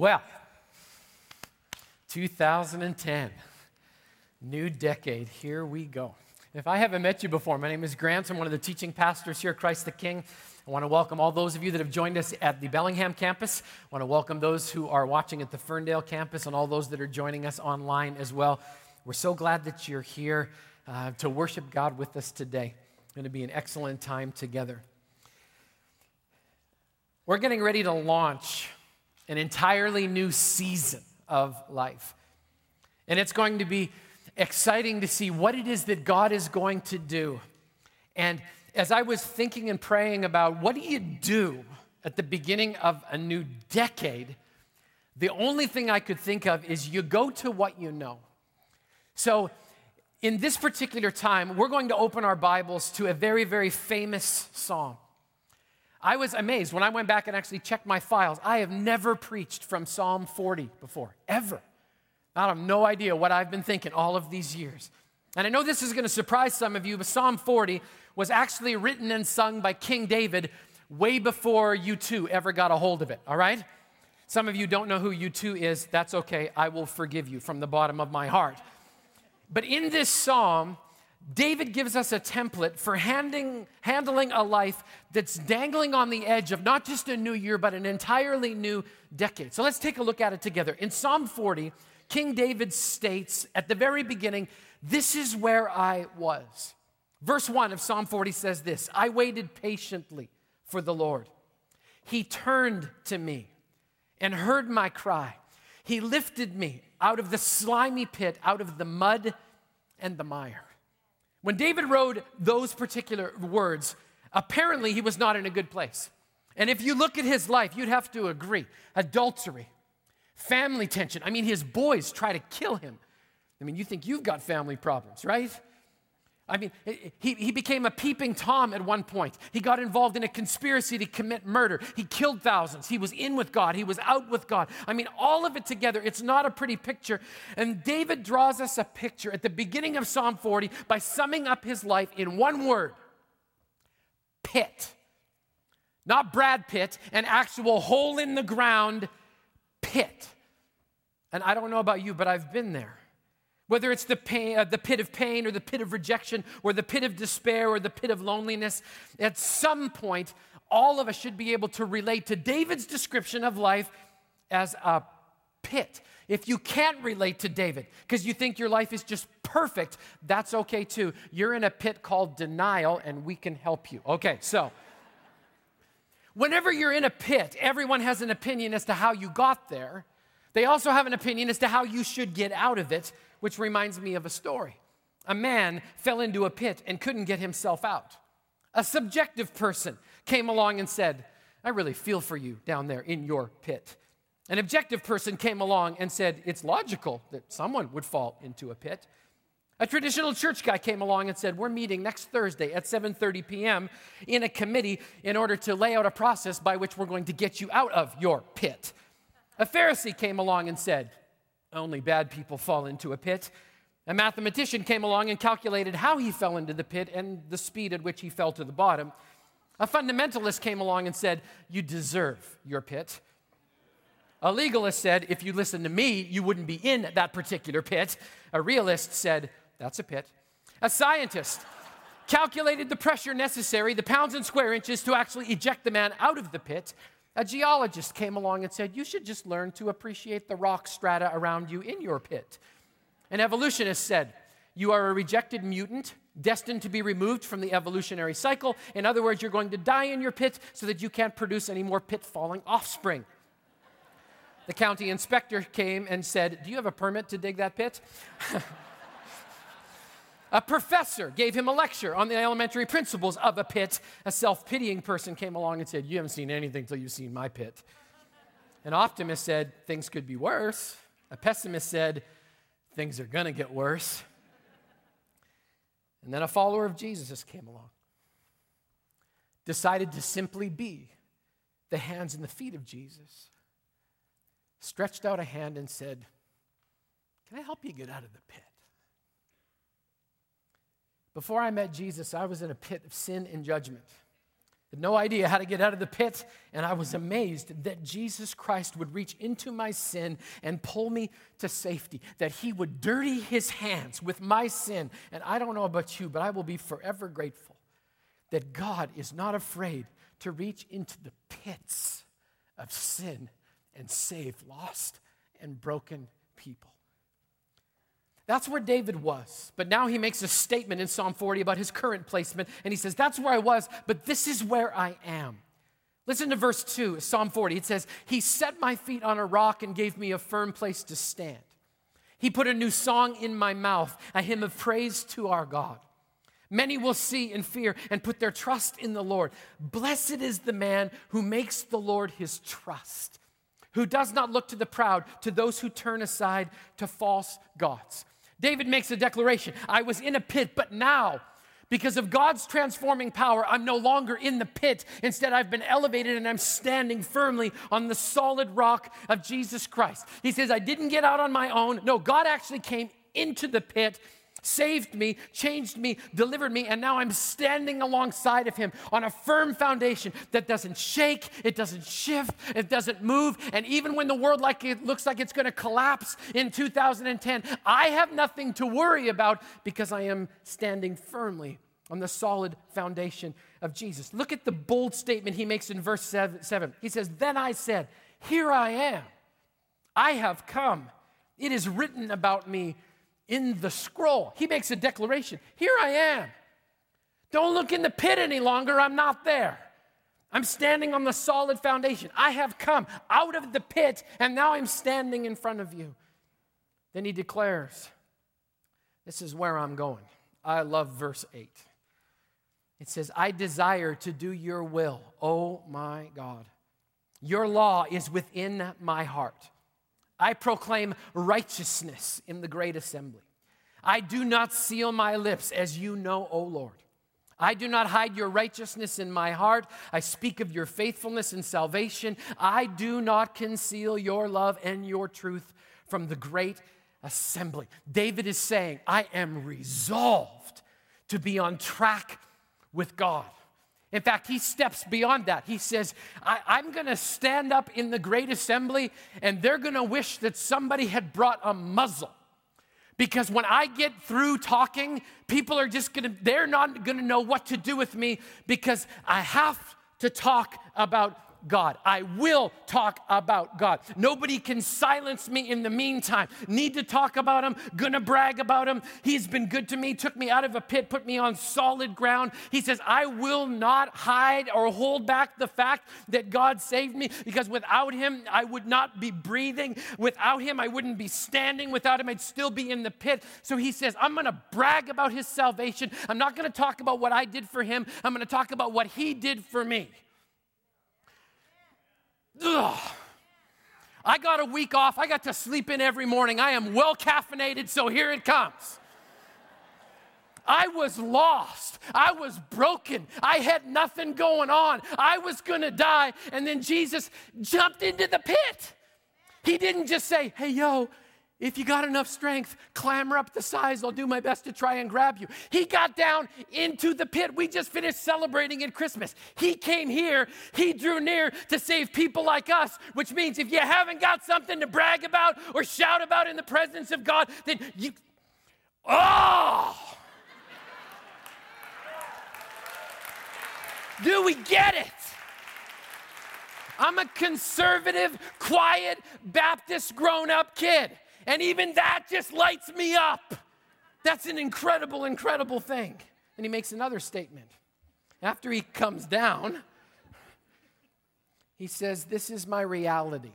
Well, 2010, new decade, here we go. If I haven't met you before, my name is Grant. I'm one of the teaching pastors here at Christ the King. I want to welcome all those of you that have joined us at the Bellingham campus. I want to welcome those who are watching at the Ferndale campus and all those that are joining us online as well. We're so glad that you're here uh, to worship God with us today. It's going to be an excellent time together. We're getting ready to launch an entirely new season of life. And it's going to be exciting to see what it is that God is going to do. And as I was thinking and praying about what do you do at the beginning of a new decade, the only thing I could think of is you go to what you know. So, in this particular time, we're going to open our Bibles to a very, very famous psalm. I was amazed when I went back and actually checked my files. I have never preached from Psalm 40 before, ever. I have no idea what I've been thinking all of these years. And I know this is going to surprise some of you, but Psalm 40 was actually written and sung by King David way before U2 ever got a hold of it, all right? Some of you don't know who U2 is. That's okay. I will forgive you from the bottom of my heart. But in this psalm, David gives us a template for handing, handling a life that's dangling on the edge of not just a new year, but an entirely new decade. So let's take a look at it together. In Psalm 40, King David states at the very beginning, This is where I was. Verse 1 of Psalm 40 says this I waited patiently for the Lord. He turned to me and heard my cry. He lifted me out of the slimy pit, out of the mud and the mire. When David wrote those particular words, apparently he was not in a good place. And if you look at his life, you'd have to agree adultery, family tension. I mean, his boys try to kill him. I mean, you think you've got family problems, right? I mean, he, he became a peeping Tom at one point. He got involved in a conspiracy to commit murder. He killed thousands. He was in with God. He was out with God. I mean, all of it together, it's not a pretty picture. And David draws us a picture at the beginning of Psalm 40 by summing up his life in one word pit. Not Brad Pitt, an actual hole in the ground pit. And I don't know about you, but I've been there. Whether it's the, pain, uh, the pit of pain or the pit of rejection or the pit of despair or the pit of loneliness, at some point, all of us should be able to relate to David's description of life as a pit. If you can't relate to David because you think your life is just perfect, that's okay too. You're in a pit called denial, and we can help you. Okay, so. Whenever you're in a pit, everyone has an opinion as to how you got there. They also have an opinion as to how you should get out of it which reminds me of a story. A man fell into a pit and couldn't get himself out. A subjective person came along and said, I really feel for you down there in your pit. An objective person came along and said, It's logical that someone would fall into a pit. A traditional church guy came along and said, "We're meeting next Thursday at 7:30 p.m. in a committee in order to lay out a process by which we're going to get you out of your pit." A Pharisee came along and said, only bad people fall into a pit. A mathematician came along and calculated how he fell into the pit and the speed at which he fell to the bottom. A fundamentalist came along and said, You deserve your pit. A legalist said, If you listen to me, you wouldn't be in that particular pit. A realist said, That's a pit. A scientist calculated the pressure necessary, the pounds and square inches, to actually eject the man out of the pit. A geologist came along and said, You should just learn to appreciate the rock strata around you in your pit. An evolutionist said, You are a rejected mutant destined to be removed from the evolutionary cycle. In other words, you're going to die in your pit so that you can't produce any more pit falling offspring. The county inspector came and said, Do you have a permit to dig that pit? A professor gave him a lecture on the elementary principles of a pit. A self pitying person came along and said, You haven't seen anything till you've seen my pit. An optimist said, Things could be worse. A pessimist said, Things are going to get worse. And then a follower of Jesus came along, decided to simply be the hands and the feet of Jesus, stretched out a hand and said, Can I help you get out of the pit? Before I met Jesus, I was in a pit of sin and judgment. Had no idea how to get out of the pit, and I was amazed that Jesus Christ would reach into my sin and pull me to safety, that he would dirty his hands with my sin. And I don't know about you, but I will be forever grateful that God is not afraid to reach into the pits of sin and save lost and broken people. That's where David was. But now he makes a statement in Psalm 40 about his current placement, and he says, That's where I was, but this is where I am. Listen to verse 2, Psalm 40. It says, He set my feet on a rock and gave me a firm place to stand. He put a new song in my mouth, a hymn of praise to our God. Many will see and fear and put their trust in the Lord. Blessed is the man who makes the Lord his trust, who does not look to the proud, to those who turn aside to false gods. David makes a declaration I was in a pit, but now, because of God's transforming power, I'm no longer in the pit. Instead, I've been elevated and I'm standing firmly on the solid rock of Jesus Christ. He says, I didn't get out on my own. No, God actually came into the pit saved me, changed me, delivered me, and now I'm standing alongside of him on a firm foundation that doesn't shake, it doesn't shift, it doesn't move, and even when the world like it looks like it's going to collapse in 2010, I have nothing to worry about because I am standing firmly on the solid foundation of Jesus. Look at the bold statement he makes in verse 7. He says, "Then I said, here I am. I have come. It is written about me in the scroll. He makes a declaration Here I am. Don't look in the pit any longer. I'm not there. I'm standing on the solid foundation. I have come out of the pit, and now I'm standing in front of you. Then he declares, This is where I'm going. I love verse 8. It says, I desire to do your will, oh my God. Your law is within my heart. I proclaim righteousness in the great assembly. I do not seal my lips, as you know, O Lord. I do not hide your righteousness in my heart. I speak of your faithfulness and salvation. I do not conceal your love and your truth from the great assembly. David is saying, I am resolved to be on track with God. In fact, he steps beyond that. He says, I, am going to stand up in the great assembly, and they're going to wish that somebody had brought a muzzle. Because when I get through talking, people are just going to, they're not going to know what to do with me because I have to talk about God. I will talk about God. Nobody can silence me in the meantime. Need to talk about Him, gonna brag about Him. He's been good to me, took me out of a pit, put me on solid ground. He says, I will not hide or hold back the fact that God saved me because without Him, I would not be breathing. Without Him, I wouldn't be standing. Without Him, I'd still be in the pit. So He says, I'm gonna brag about His salvation. I'm not gonna talk about what I did for Him, I'm gonna talk about what He did for me. Ugh. I got a week off. I got to sleep in every morning. I am well caffeinated, so here it comes. I was lost. I was broken. I had nothing going on. I was going to die. And then Jesus jumped into the pit. He didn't just say, Hey, yo, if you got enough strength, clamber up the sides. I'll do my best to try and grab you. He got down into the pit. We just finished celebrating in Christmas. He came here, he drew near to save people like us, which means if you haven't got something to brag about or shout about in the presence of God, then you. Oh! Do we get it? I'm a conservative, quiet, Baptist grown up kid. And even that just lights me up. That's an incredible, incredible thing. And he makes another statement. After he comes down, he says, This is my reality.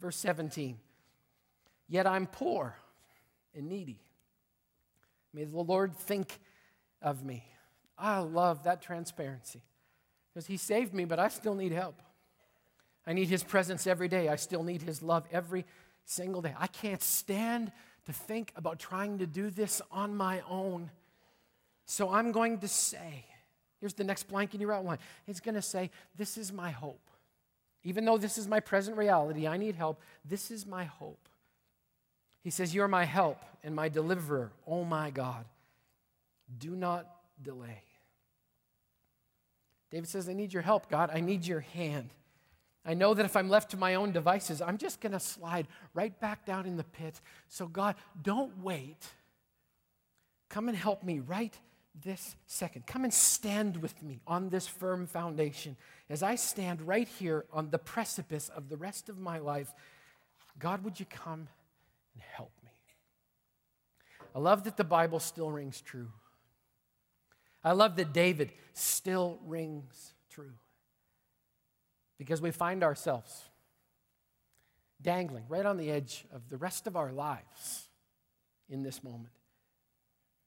Verse 17. Yet I'm poor and needy. May the Lord think of me. I love that transparency because He saved me, but I still need help. I need His presence every day. I still need His love every single day. I can't stand to think about trying to do this on my own. So I'm going to say, here's the next blank in your outline. He's going to say, This is my hope. Even though this is my present reality, I need help. This is my hope. He says, You're my help and my deliverer. Oh my God. Do not delay. David says, I need your help, God. I need your hand. I know that if I'm left to my own devices, I'm just going to slide right back down in the pit. So, God, don't wait. Come and help me right this second. Come and stand with me on this firm foundation as I stand right here on the precipice of the rest of my life. God, would you come and help me? I love that the Bible still rings true. I love that David still rings true because we find ourselves dangling right on the edge of the rest of our lives in this moment.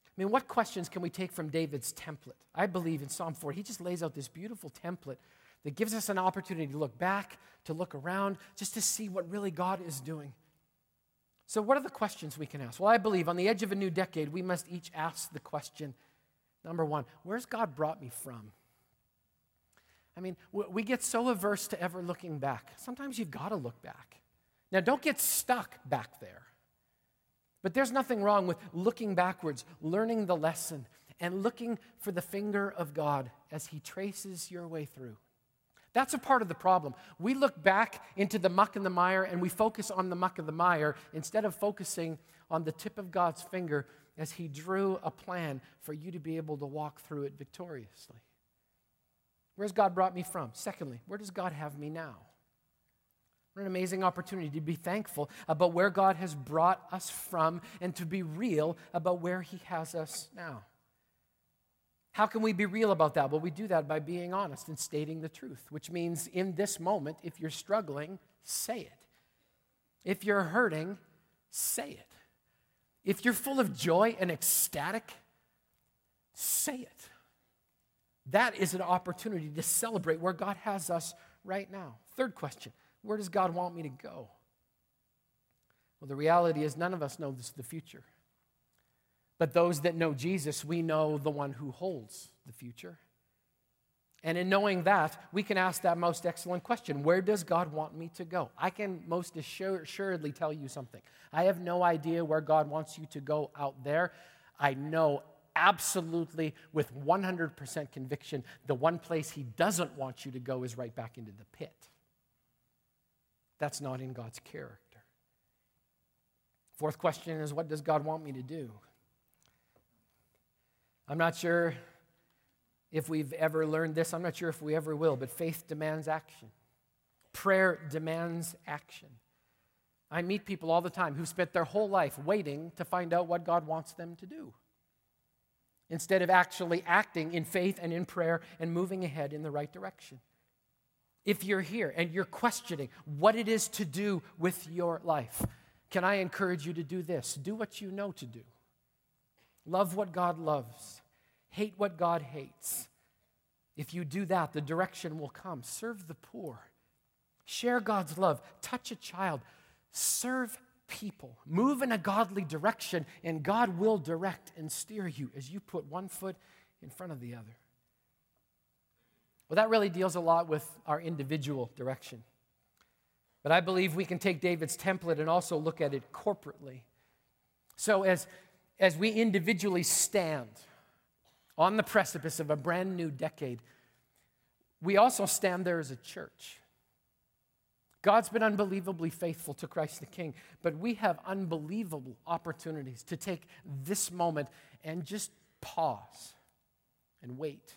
I mean, what questions can we take from David's template? I believe in Psalm 4, he just lays out this beautiful template that gives us an opportunity to look back, to look around, just to see what really God is doing. So, what are the questions we can ask? Well, I believe on the edge of a new decade, we must each ask the question number one, where's God brought me from? I mean, we get so averse to ever looking back. Sometimes you've got to look back. Now, don't get stuck back there. But there's nothing wrong with looking backwards, learning the lesson, and looking for the finger of God as He traces your way through. That's a part of the problem. We look back into the muck and the mire and we focus on the muck and the mire instead of focusing on the tip of God's finger as He drew a plan for you to be able to walk through it victoriously. Where's God brought me from? Secondly, where does God have me now? What an amazing opportunity to be thankful about where God has brought us from and to be real about where He has us now. How can we be real about that? Well, we do that by being honest and stating the truth, which means in this moment, if you're struggling, say it. If you're hurting, say it. If you're full of joy and ecstatic, say it. That is an opportunity to celebrate where God has us right now. Third question Where does God want me to go? Well, the reality is, none of us know this, the future. But those that know Jesus, we know the one who holds the future. And in knowing that, we can ask that most excellent question Where does God want me to go? I can most assuredly tell you something. I have no idea where God wants you to go out there. I know absolutely with 100% conviction the one place He doesn't want you to go is right back into the pit. That's not in God's character. Fourth question is What does God want me to do? I'm not sure if we've ever learned this. I'm not sure if we ever will, but faith demands action. Prayer demands action. I meet people all the time who've spent their whole life waiting to find out what God wants them to do instead of actually acting in faith and in prayer and moving ahead in the right direction. If you're here and you're questioning what it is to do with your life, can I encourage you to do this? Do what you know to do. Love what God loves, hate what God hates. If you do that, the direction will come. Serve the poor, share God's love, touch a child, serve people, move in a godly direction, and God will direct and steer you as you put one foot in front of the other. Well, that really deals a lot with our individual direction. But I believe we can take David's template and also look at it corporately. So, as as we individually stand on the precipice of a brand new decade, we also stand there as a church. God's been unbelievably faithful to Christ the King, but we have unbelievable opportunities to take this moment and just pause and wait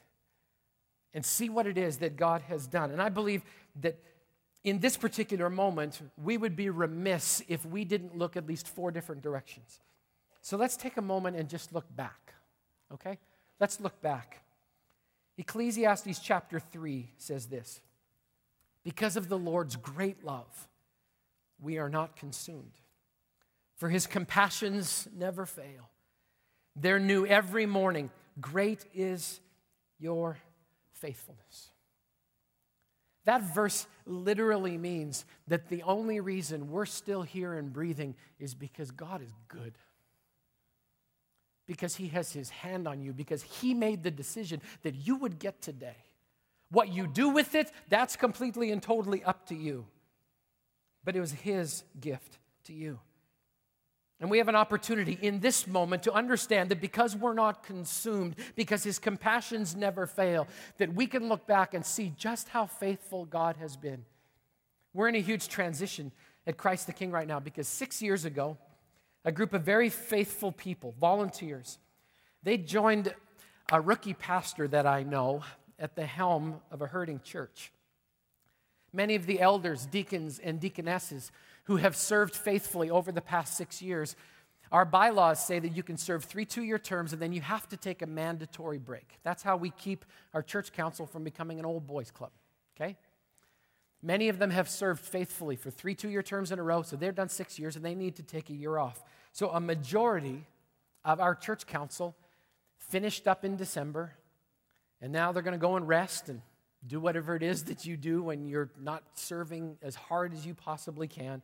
and see what it is that God has done. And I believe that in this particular moment, we would be remiss if we didn't look at least four different directions. So let's take a moment and just look back, okay? Let's look back. Ecclesiastes chapter 3 says this Because of the Lord's great love, we are not consumed, for his compassions never fail. They're new every morning. Great is your faithfulness. That verse literally means that the only reason we're still here and breathing is because God is good because He has His hand on you, because He made the decision that you would get today. What you do with it, that's completely and totally up to you. But it was His gift to you. And we have an opportunity in this moment to understand that because we're not consumed, because his compassions never fail, that we can look back and see just how faithful God has been. We're in a huge transition at Christ the King right now because six years ago, a group of very faithful people, volunteers, they joined a rookie pastor that I know at the helm of a hurting church. Many of the elders, deacons, and deaconesses who have served faithfully over the past six years, our bylaws say that you can serve three two year terms and then you have to take a mandatory break. That's how we keep our church council from becoming an old boys club, okay? Many of them have served faithfully for three two year terms in a row, so they're done six years and they need to take a year off. So a majority of our church council finished up in December, and now they're going to go and rest and do whatever it is that you do when you're not serving as hard as you possibly can.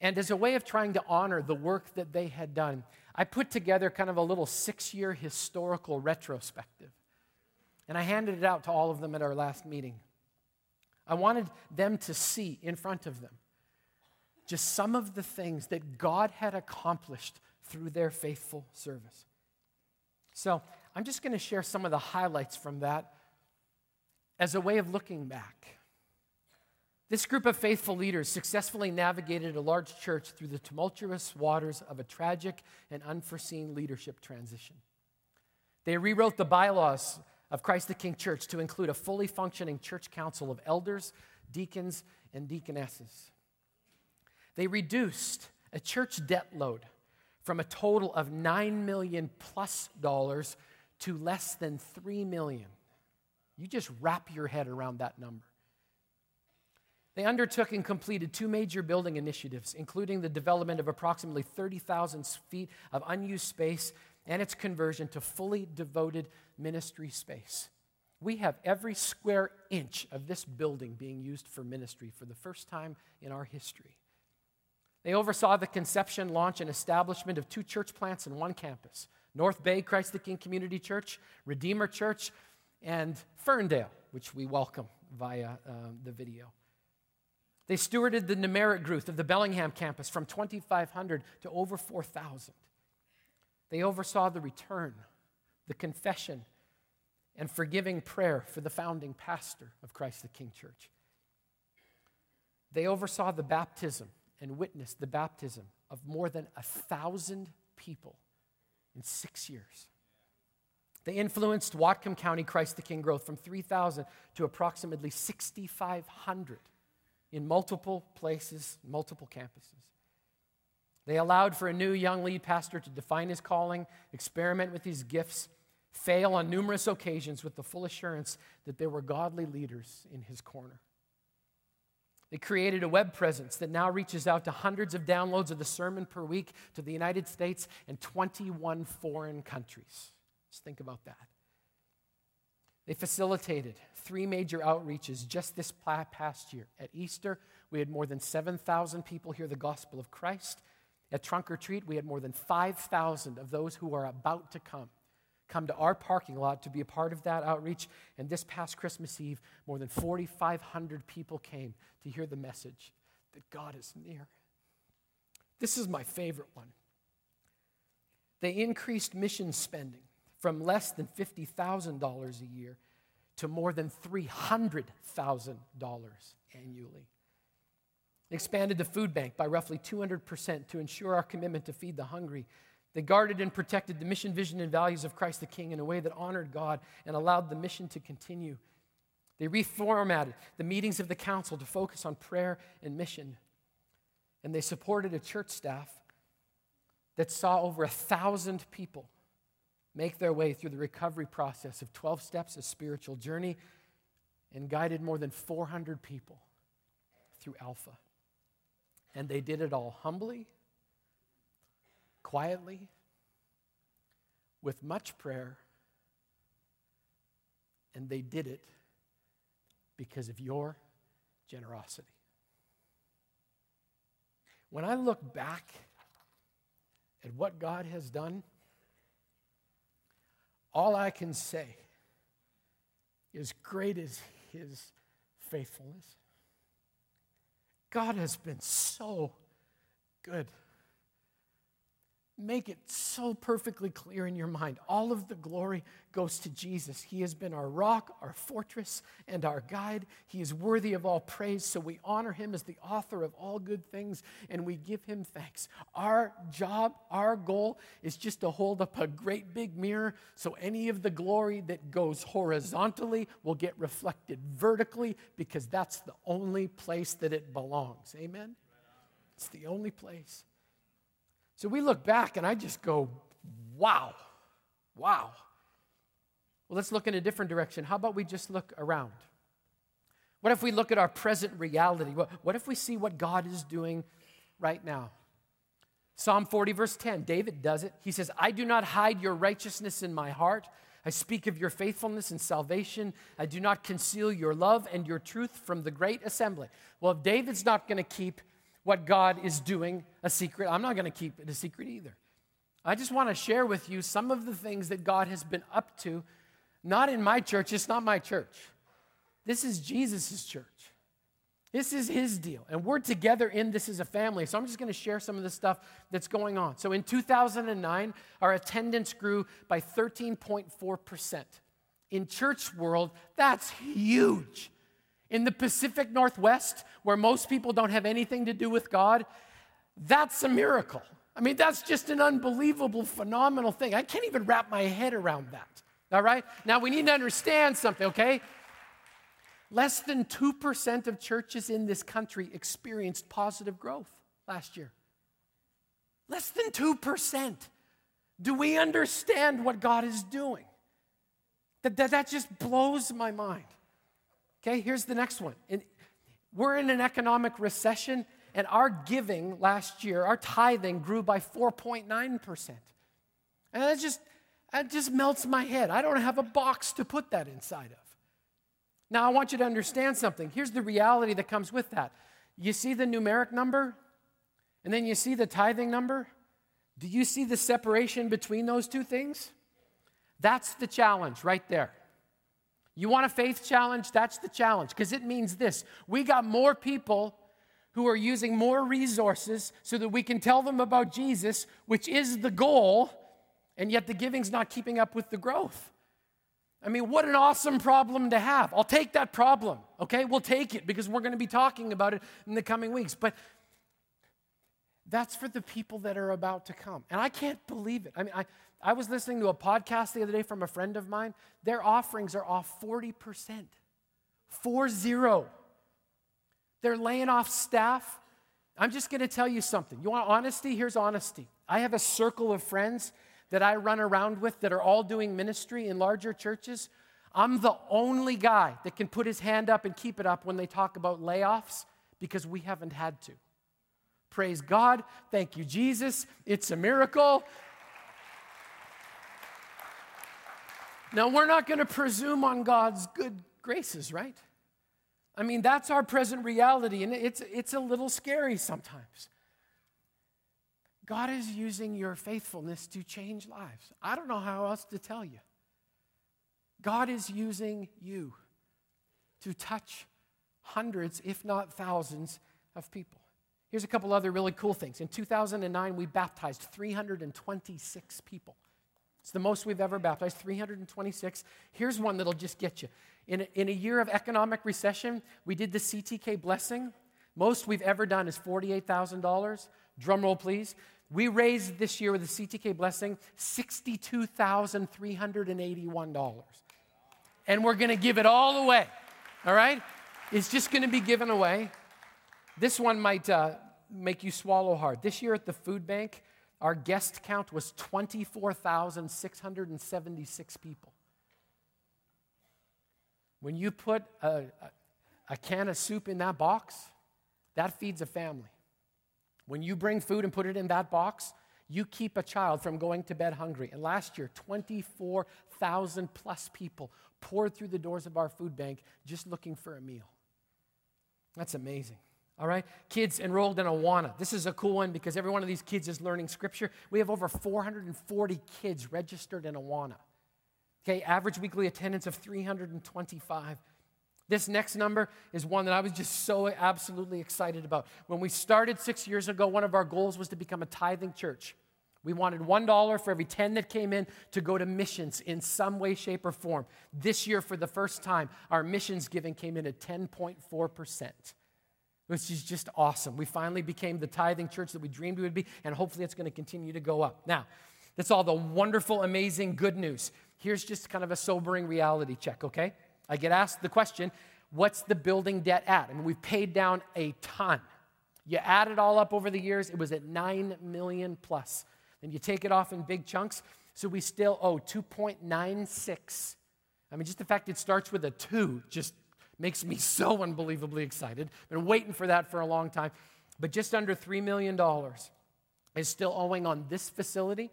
And as a way of trying to honor the work that they had done, I put together kind of a little six year historical retrospective. And I handed it out to all of them at our last meeting. I wanted them to see in front of them just some of the things that God had accomplished through their faithful service. So I'm just going to share some of the highlights from that as a way of looking back. This group of faithful leaders successfully navigated a large church through the tumultuous waters of a tragic and unforeseen leadership transition. They rewrote the bylaws of Christ the King Church to include a fully functioning church council of elders, deacons, and deaconesses. They reduced a church debt load from a total of 9 million plus dollars to less than 3 million. You just wrap your head around that number. They undertook and completed two major building initiatives, including the development of approximately 30,000 feet of unused space and its conversion to fully devoted ministry space. We have every square inch of this building being used for ministry for the first time in our history. They oversaw the conception, launch, and establishment of two church plants in one campus North Bay Christ the King Community Church, Redeemer Church, and Ferndale, which we welcome via uh, the video. They stewarded the numeric growth of the Bellingham campus from 2,500 to over 4,000. They oversaw the return, the confession, and forgiving prayer for the founding pastor of Christ the King Church. They oversaw the baptism and witnessed the baptism of more than a thousand people in six years. They influenced Whatcom County Christ the King growth from 3,000 to approximately 6,500 in multiple places, multiple campuses. They allowed for a new young lead pastor to define his calling, experiment with his gifts, fail on numerous occasions with the full assurance that there were godly leaders in his corner. They created a web presence that now reaches out to hundreds of downloads of the sermon per week to the United States and 21 foreign countries. Just think about that. They facilitated three major outreaches just this past year. At Easter, we had more than 7,000 people hear the gospel of Christ. At Trunk or Treat, we had more than 5,000 of those who are about to come come to our parking lot to be a part of that outreach. And this past Christmas Eve, more than 4,500 people came to hear the message that God is near. This is my favorite one. They increased mission spending from less than $50,000 a year to more than $300,000 annually. Expanded the food bank by roughly 200% to ensure our commitment to feed the hungry. They guarded and protected the mission, vision, and values of Christ the King in a way that honored God and allowed the mission to continue. They reformatted the meetings of the council to focus on prayer and mission. And they supported a church staff that saw over a thousand people make their way through the recovery process of 12 steps, a spiritual journey, and guided more than 400 people through Alpha. And they did it all humbly, quietly, with much prayer, and they did it because of your generosity. When I look back at what God has done, all I can say is great is his faithfulness. God has been so good. Make it so perfectly clear in your mind. All of the glory goes to Jesus. He has been our rock, our fortress, and our guide. He is worthy of all praise, so we honor him as the author of all good things and we give him thanks. Our job, our goal is just to hold up a great big mirror so any of the glory that goes horizontally will get reflected vertically because that's the only place that it belongs. Amen? It's the only place. So we look back and I just go, wow, wow. Well, let's look in a different direction. How about we just look around? What if we look at our present reality? What, if we see what God is doing right now? Psalm 40, verse 10, David does it. He says, I do not hide your righteousness in my heart. I speak of your faithfulness and salvation. I do not conceal your love and your truth from the great assembly. Well, if David's not going to keep what God is doing a secret. I'm not going to keep it a secret either. I just want to share with you some of the things that God has been up to, not in my church, it's not my church. This is Jesus' church. This is his deal. And we're together in this as a family. So I'm just going to share some of the stuff that's going on. So in 2009, our attendance grew by 13.4%. In church world, that's huge. In the Pacific Northwest, where most people don't have anything to do with God, that's a miracle. I mean, that's just an unbelievable, phenomenal thing. I can't even wrap my head around that. All right? Now, we need to understand something, okay? Less than 2% of churches in this country experienced positive growth last year. Less than 2%. Do we understand what God is doing? That, that, that just blows my mind. Okay, here's the next one. In, we're in an economic recession, and our giving last year, our tithing grew by 4.9%. And that just, that just melts my head. I don't have a box to put that inside of. Now, I want you to understand something. Here's the reality that comes with that. You see the numeric number, and then you see the tithing number. Do you see the separation between those two things? That's the challenge right there. You want a faith challenge? That's the challenge because it means this we got more people who are using more resources so that we can tell them about Jesus, which is the goal, and yet the giving's not keeping up with the growth. I mean, what an awesome problem to have. I'll take that problem, okay? We'll take it because we're going to be talking about it in the coming weeks. But that's for the people that are about to come. And I can't believe it. I mean, I, I was listening to a podcast the other day from a friend of mine. Their offerings are off 40%. Four zero. They're laying off staff. I'm just going to tell you something. You want honesty? Here's honesty. I have a circle of friends that I run around with that are all doing ministry in larger churches. I'm the only guy that can put his hand up and keep it up when they talk about layoffs because we haven't had to. Praise God. Thank you, Jesus. It's a miracle. Now, we're not going to presume on God's good graces, right? I mean, that's our present reality, and it's, it's a little scary sometimes. God is using your faithfulness to change lives. I don't know how else to tell you. God is using you to touch hundreds, if not thousands, of people. Here's a couple other really cool things. In 2009, we baptized 326 people. It's the most we've ever baptized, 326. Here's one that'll just get you. In a, in a year of economic recession, we did the CTK blessing. Most we've ever done is $48,000. Drum roll, please. We raised this year with the CTK blessing $62,381. And we're going to give it all away. All right? It's just going to be given away. This one might uh, make you swallow hard. This year at the food bank, our guest count was 24,676 people. When you put a, a, a, can of soup in that box, that feeds a family. When you bring food and put it in that box, you keep a child from going to bed hungry. And last year, 24,000 plus people poured through the doors of our food bank just looking for a meal. That's amazing. All right? Kids enrolled in Awana. This is a cool one because every one of these kids is learning scripture. We have over 440 kids registered in Awana. Okay, average weekly attendance of 325. This next number is one that I was just so absolutely excited about. When we started six years ago, one of our goals was to become a tithing church. We wanted $1 for every 10 that came in to go to missions in some way, shape, or form. This year, for the first time, our missions giving came in at 10.4%, which is just awesome. We finally became the tithing church that we dreamed we would be, and hopefully it's going to continue to go up. Now, that's all the wonderful, amazing good news. Here's just kind of a sobering reality check, okay? I get asked the question what's the building debt at? I mean, we've paid down a ton. You add it all up over the years, it was at 9 million plus. Then you take it off in big chunks, so we still owe 2.96. I mean, just the fact it starts with a 2 just makes me so unbelievably excited. Been waiting for that for a long time. But just under $3 million is still owing on this facility.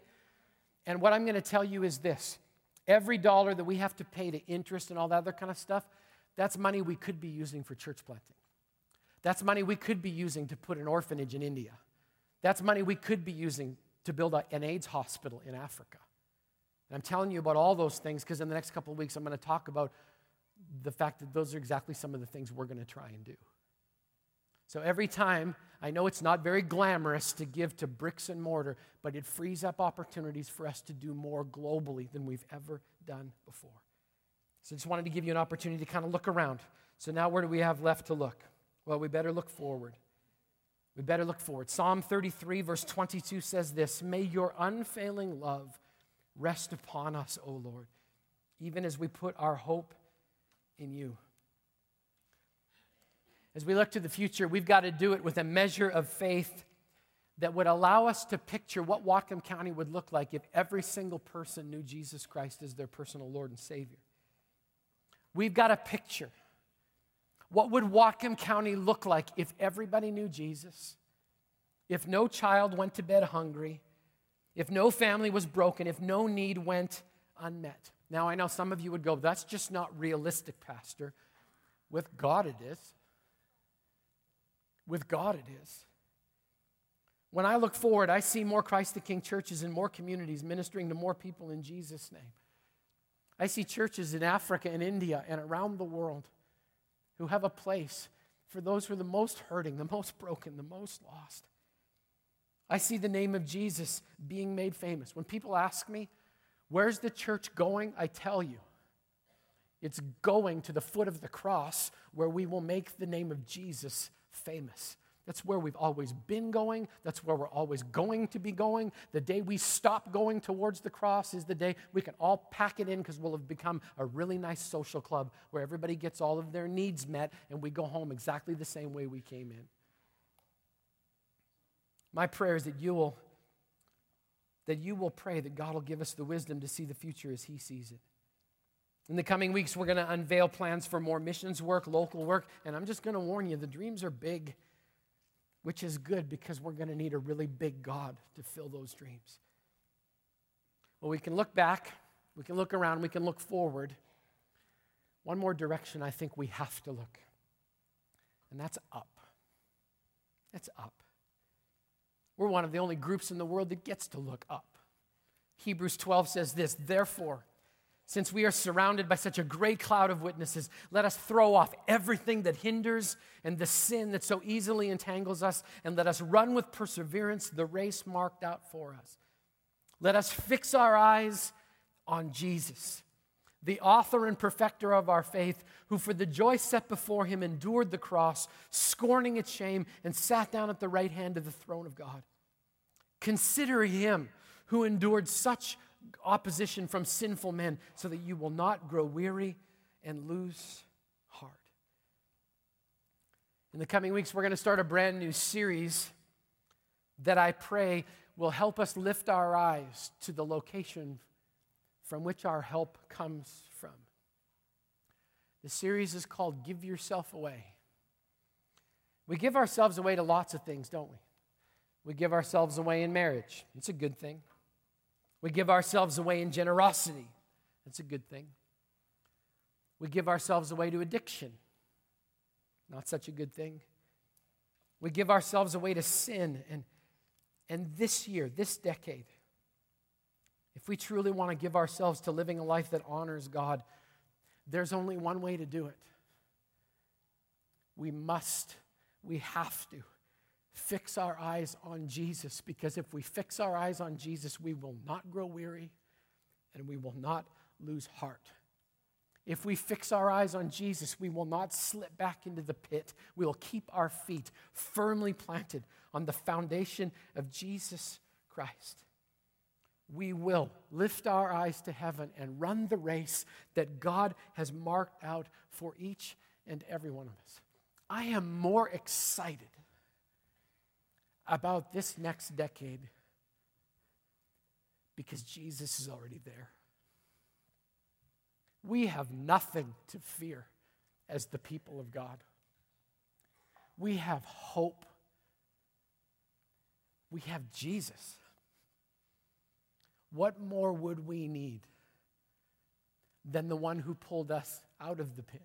And what I'm going to tell you is this every dollar that we have to pay to interest and all that other kind of stuff, that's money we could be using for church planting. That's money we could be using to put an orphanage in India. That's money we could be using to build a, an AIDS hospital in Africa. And I'm telling you about all those things because in the next couple of weeks I'm going to talk about the fact that those are exactly some of the things we're going to try and do. So every time, I know it's not very glamorous to give to bricks and mortar, but it frees up opportunities for us to do more globally than we've ever done before. So I just wanted to give you an opportunity to kind of look around. So now, where do we have left to look? Well, we better look forward. We better look forward. Psalm 33, verse 22 says this May your unfailing love rest upon us, O Lord, even as we put our hope in you. As we look to the future, we've got to do it with a measure of faith that would allow us to picture what Whatcom County would look like if every single person knew Jesus Christ as their personal Lord and Savior. We've got a picture. What would Whatcom County look like if everybody knew Jesus? If no child went to bed hungry? If no family was broken? If no need went unmet? Now, I know some of you would go, that's just not realistic, Pastor. With God, it is. With God, it is. When I look forward, I see more Christ the King churches in more communities ministering to more people in Jesus' name. I see churches in Africa and India and around the world who have a place for those who are the most hurting, the most broken, the most lost. I see the name of Jesus being made famous. When people ask me, Where's the church going? I tell you, it's going to the foot of the cross where we will make the name of Jesus famous. That's where we've always been going. That's where we're always going to be going. The day we stop going towards the cross is the day we can all pack it in because we'll have become a really nice social club where everybody gets all of their needs met and we go home exactly the same way we came in. My prayer is that you will that you will pray that God will give us the wisdom to see the future as he sees it. In the coming weeks, we're going to unveil plans for more missions work, local work, and I'm just going to warn you the dreams are big, which is good because we're going to need a really big God to fill those dreams. Well, we can look back, we can look around, we can look forward. One more direction I think we have to look, and that's up. That's up. We're one of the only groups in the world that gets to look up. Hebrews 12 says this Therefore, since we are surrounded by such a great cloud of witnesses, let us throw off everything that hinders and the sin that so easily entangles us, and let us run with perseverance the race marked out for us. Let us fix our eyes on Jesus, the author and perfecter of our faith, who for the joy set before him endured the cross, scorning its shame, and sat down at the right hand of the throne of God. Consider him who endured such opposition from sinful men, so that you will not grow weary and lose heart. In the coming weeks, we're going to start a brand new series that I pray will help us lift our eyes to the location from which our help comes from. The series is called Give Yourself Away. We give ourselves away to lots of things, don't we? We give ourselves away in marriage. It's a good thing. We give ourselves away in generosity. That's a good thing. We give ourselves away to addiction. Not such a good thing. We give ourselves away to sin. And, and this year, this decade, if we truly want to give ourselves to living a life that honors God, there's only one way to do it. We must, we have to fix our eyes on Jesus because if we fix our eyes on Jesus, we will not grow weary and we will not lose heart. If we fix our eyes on Jesus, we will not slip back into the pit. We will keep our feet firmly planted on the foundation of Jesus Christ. We will lift our eyes to heaven and run the race that God has marked out for each and every one of us. I am more excited about this next decade because Jesus is already there. We have nothing to fear as the people of God. We have hope. We have Jesus. What more would we need than the one who pulled us out of the pit?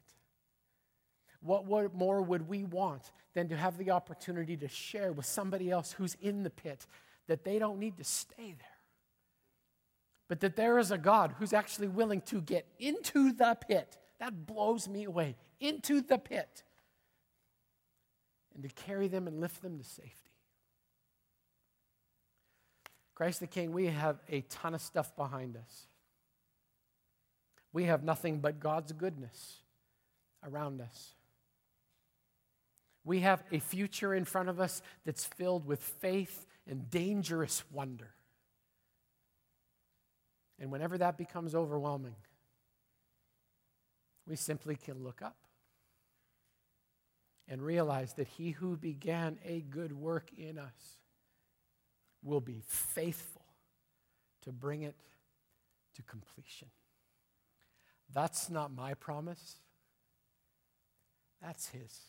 What, more would we want than to have the opportunity to share with somebody else who's in the pit that they don't need to stay there? But that there is a God who's actually willing to get into the pit. That blows me away. Into the pit. And to carry them and lift them to safety. Christ the King, we have a ton of stuff behind us. We have nothing but God's goodness around us. We have a future in front of us that's filled with faith and dangerous wonder. And whenever that becomes overwhelming, we simply can look up and realize that he who began a good work in us will be faithful to bring it to completion. That's not my promise, that's his.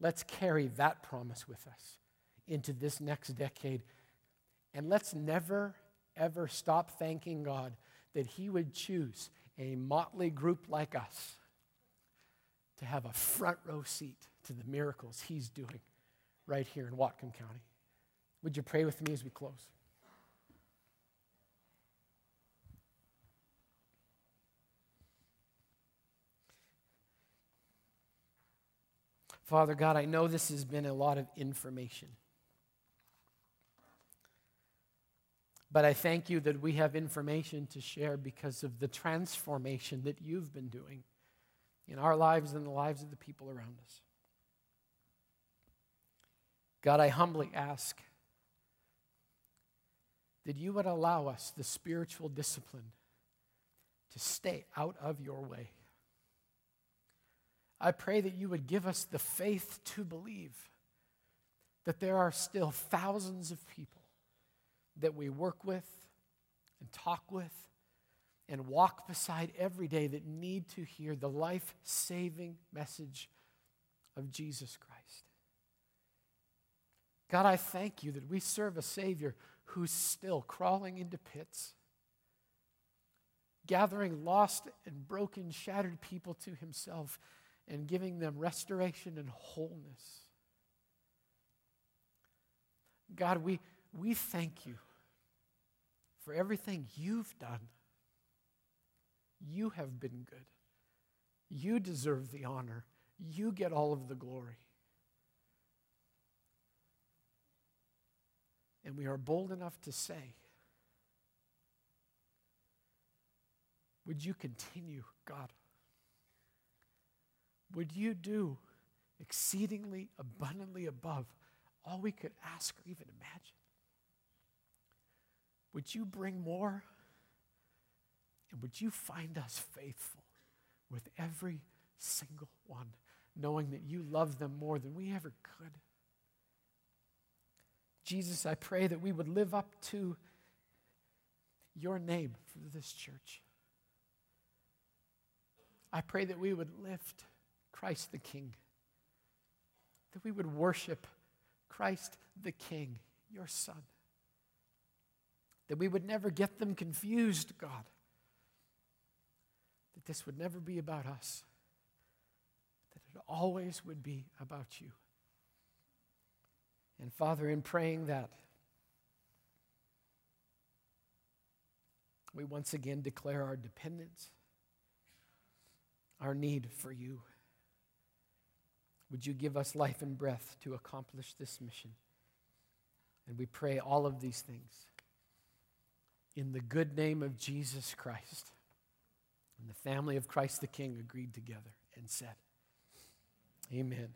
Let's carry that promise with us into this next decade. And let's never, ever stop thanking God that He would choose a motley group like us to have a front row seat to the miracles He's doing right here in Whatcom County. Would you pray with me as we close? Father God, I know this has been a lot of information. But I thank you that we have information to share because of the transformation that you've been doing in our lives and the lives of the people around us. God, I humbly ask that you would allow us the spiritual discipline to stay out of your way. I pray that you would give us the faith to believe that there are still thousands of people that we work with and talk with and walk beside every day that need to hear the life saving message of Jesus Christ. God, I thank you that we serve a Savior who's still crawling into pits, gathering lost and broken, shattered people to himself and giving them restoration and wholeness. God, we, we thank you for everything you've done. You have been good. You deserve the honor. You get all of the glory. And we are bold enough to say, Would you continue, God? Would you do exceedingly abundantly above all we could ask or even imagine? Would you bring more? And would you find us faithful with every single one, knowing that you love them more than we ever could? Jesus, I pray that we would live up to your name for this church. I pray that we would lift Christ the King. That we would worship Christ the King, your Son. That we would never get them confused, God. That this would never be about us. That it always would be about you. And Father, in praying that, we once again declare our dependence, our need for you. Would you give us life and breath to accomplish this mission? And we pray all of these things in the good name of Jesus Christ. And the family of Christ the King agreed together and said, Amen.